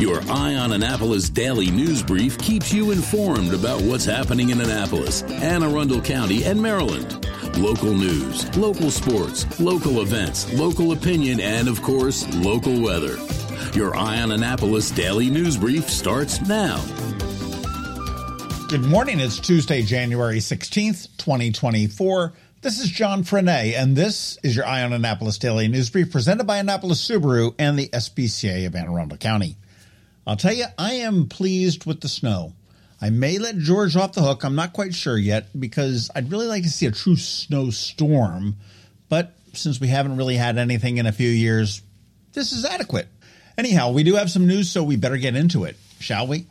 Your Eye on Annapolis daily news brief keeps you informed about what's happening in Annapolis, Anne Arundel County, and Maryland. Local news, local sports, local events, local opinion, and of course, local weather. Your Eye on Annapolis daily news brief starts now. Good morning. It's Tuesday, January 16th, 2024. This is John Frenaye, and this is your Eye on Annapolis Daily News Brief presented by Annapolis Subaru and the SPCA of Anne Arundel County. I'll tell you, I am pleased with the snow. I may let George off the hook. I'm not quite sure yet because I'd really like to see a true snowstorm. But since we haven't really had anything in a few years, this is adequate. Anyhow, we do have some news, so we better get into it, shall we?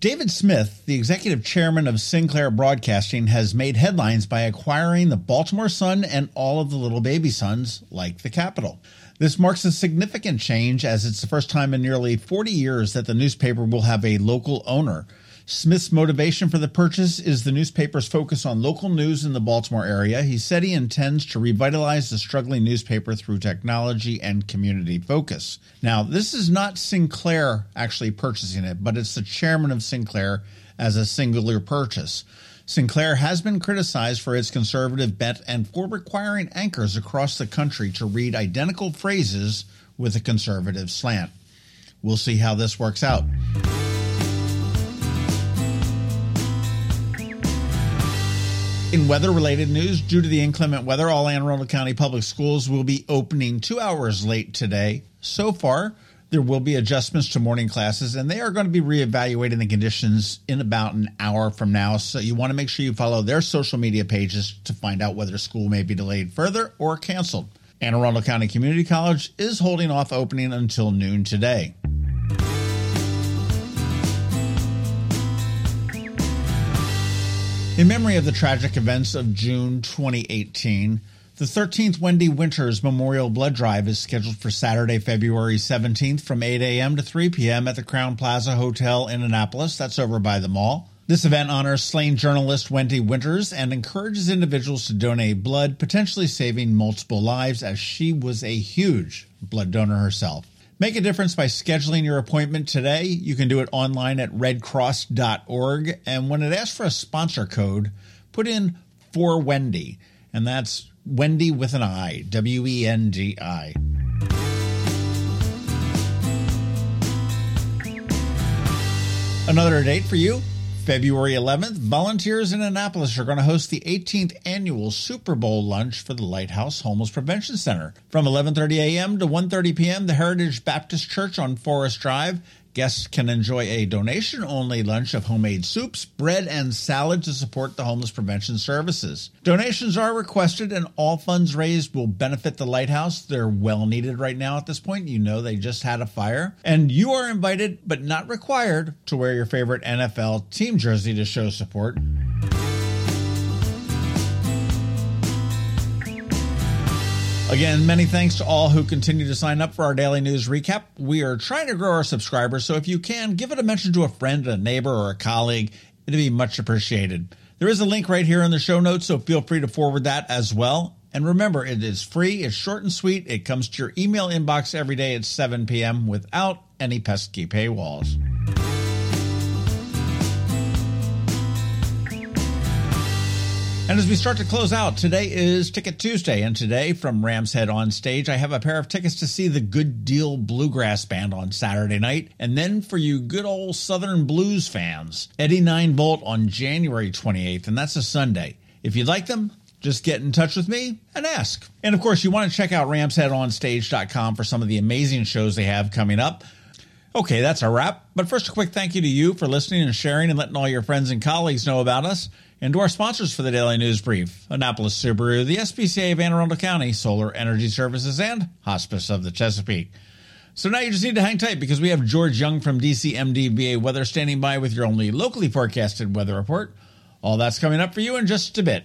David Smith, the executive chairman of Sinclair Broadcasting, has made headlines by acquiring the Baltimore Sun and all of the little baby Suns, like the Capital. This marks a significant change as it's the first time in nearly 40 years that the newspaper will have a local owner. Smith's motivation for the purchase is the newspaper's focus on local news in the Baltimore area. He said he intends to revitalize the struggling newspaper through technology and community focus. Now, this is not Sinclair actually purchasing it, but it's the chairman of Sinclair as a singular purchase. Sinclair has been criticized for its conservative bent and for requiring anchors across the country to read identical phrases with a conservative slant. We'll see how this works out. In weather related news, due to the inclement weather, all Anne Arundel County public schools will be opening two hours late today. So far, there will be adjustments to morning classes, and they are going to be reevaluating the conditions in about an hour from now. So you want to make sure you follow their social media pages to find out whether school may be delayed further or canceled. Anne Arundel County Community College is holding off opening until noon today. In memory of the tragic events of June 2018, the 13th Wendy Winters Memorial Blood Drive is scheduled for Saturday, February 17th from 8 a.m. to 3 p.m. at the Crowne Plaza Hotel in Annapolis. That's over by the mall. This event honors slain journalist Wendy Winters and encourages individuals to donate blood, potentially saving multiple lives, as she was a huge blood donor herself. Make a difference by scheduling your appointment today. You can do it online at redcross.org. And when it asks for a sponsor code, put in for Wendy. And that's Wendy with an I, W E N D I. Another date for you, February 11th. Volunteers in Annapolis are going to host the 18th annual Super Bowl lunch for the Lighthouse Homeless Prevention Center. From 11:30 a.m. to 1:30 p.m., the Heritage Baptist Church on Forest Drive Guests can enjoy a donation only lunch of homemade soups, bread, and salad to support the homeless prevention services. Donations are requested, and all funds raised will benefit the lighthouse. They're well needed right now at this point. You know, they just had a fire. And you are invited, but not required, to wear your favorite NFL team jersey to show support. Again, many thanks to all who continue to sign up for our daily news recap. We are trying to grow our subscribers, so if you can, give it a mention to a friend, a neighbor, or a colleague. It'd be much appreciated. There is a link right here in the show notes, so feel free to forward that as well. And remember, it is free, it's short and sweet, it comes to your email inbox every day at 7 p.m. without any pesky paywalls. And as we start to close out, today is Ticket Tuesday. And today, from Rams Head on stage, I have a pair of tickets to see the Good Deal Bluegrass Band on Saturday night. And then for you good old Southern blues fans, Eddie Nine Volt on January 28th. And that's a Sunday. If you'd like them, just get in touch with me and ask. And of course, you want to check out ramsheadonstage.com for some of the amazing shows they have coming up. Okay, that's a wrap. But first, a quick thank you to you for listening and sharing and letting all your friends and colleagues know about us and to our sponsors for the Daily News Brief Annapolis Subaru, the SPCA of Anne Arundel County, Solar Energy Services, and Hospice of the Chesapeake. So now you just need to hang tight because we have George Young from DCMDVA Weather standing by with your only locally forecasted weather report. All that's coming up for you in just a bit.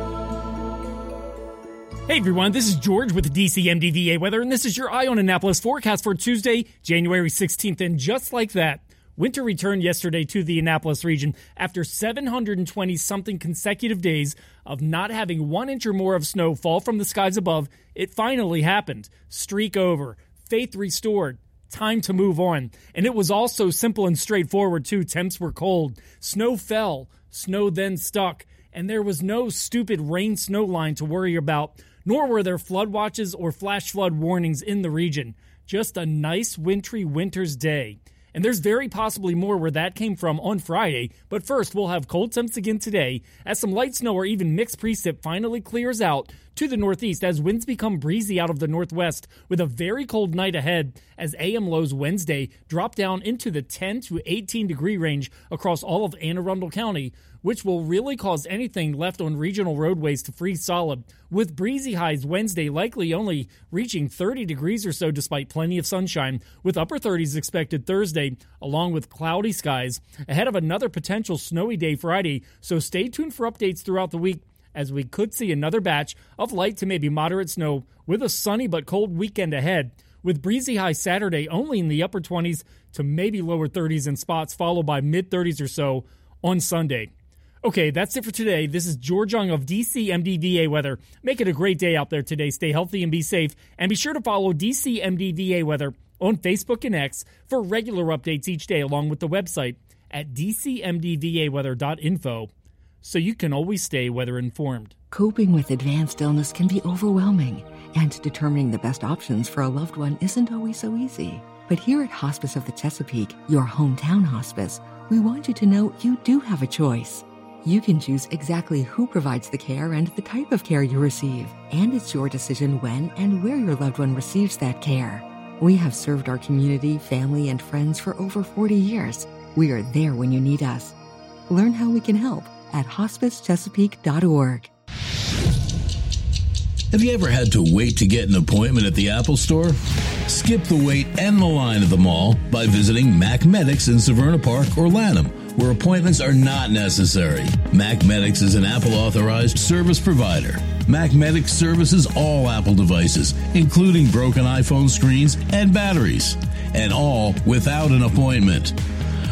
Hey everyone, this is George with DCMDVA Weather, and this is your Eye on Annapolis forecast for Tuesday, January 16th. And just like that, winter returned yesterday to the Annapolis region after 720 something consecutive days of not having one inch or more of snow fall from the skies above. It finally happened. Streak over, faith restored. Time to move on. And it was also simple and straightforward, too. Temps were cold. Snow fell. Snow then stuck. And there was no stupid rain snow line to worry about nor were there flood watches or flash flood warnings in the region. Just a nice wintry winter's day. And there's very possibly more where that came from on Friday. But first, we'll have cold temps again today as some light snow or even mixed precip finally clears out to the northeast as winds become breezy out of the northwest with a very cold night ahead as AM lows Wednesday drop down into the 10 to 18 degree range across all of Anne Arundel County which will really cause anything left on regional roadways to freeze solid, with breezy highs Wednesday likely only reaching 30 degrees or so despite plenty of sunshine, with upper 30s expected Thursday, along with cloudy skies, ahead of another potential snowy day Friday, so stay tuned for updates throughout the week as we could see another batch of light to maybe moderate snow with a sunny but cold weekend ahead with breezy high Saturday only in the upper 20s to maybe lower 30s in spots, followed by mid 30s or so on Sunday. Okay, that's it for today. This is George Young of DC MDVA Weather. Make it a great day out there today. Stay healthy and be safe. And be sure to follow DC MDVA Weather on Facebook and X for regular updates each day, along with the website at dcmdvaweather.info so you can always stay weather informed. Coping with advanced illness can be overwhelming, and determining the best options for a loved one isn't always so easy. But here at Hospice of the Chesapeake, your hometown hospice, we want you to know you do have a choice. You can choose exactly who provides the care and the type of care you receive, and it's your decision when and where your loved one receives that care. We have served our community, family, and friends for over 40 years. We are there when you need us. Learn how we can help at hospicechesapeake.org. Have you ever had to wait to get an appointment at the Apple Store? Skip the wait and the line at the mall by visiting MacMedics in Severna Park or Lanham where appointments are not necessary. MacMedics is an Apple authorized service provider. MacMedics services all Apple devices, including broken iPhone screens and batteries, and all without an appointment.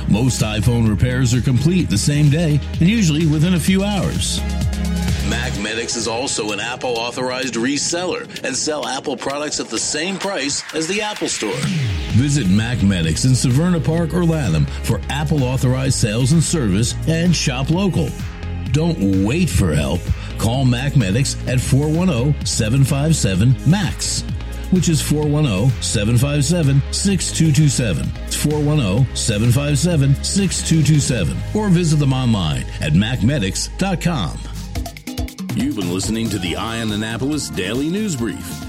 Most iPhone repairs are complete the same day and usually within a few hours. MacMedics is also an Apple authorized reseller and sell Apple products at the same price as the Apple Store. Visit MacMedics in Severna Park or Lanham for Apple authorized sales and service and shop local. Don't wait for help. Call MacMedics at 410 757 MAX which is 410 757 6227. It's 410 757 6227. Or visit them online at macmedics.com. You've been listening to the Eye on Annapolis Daily News Brief.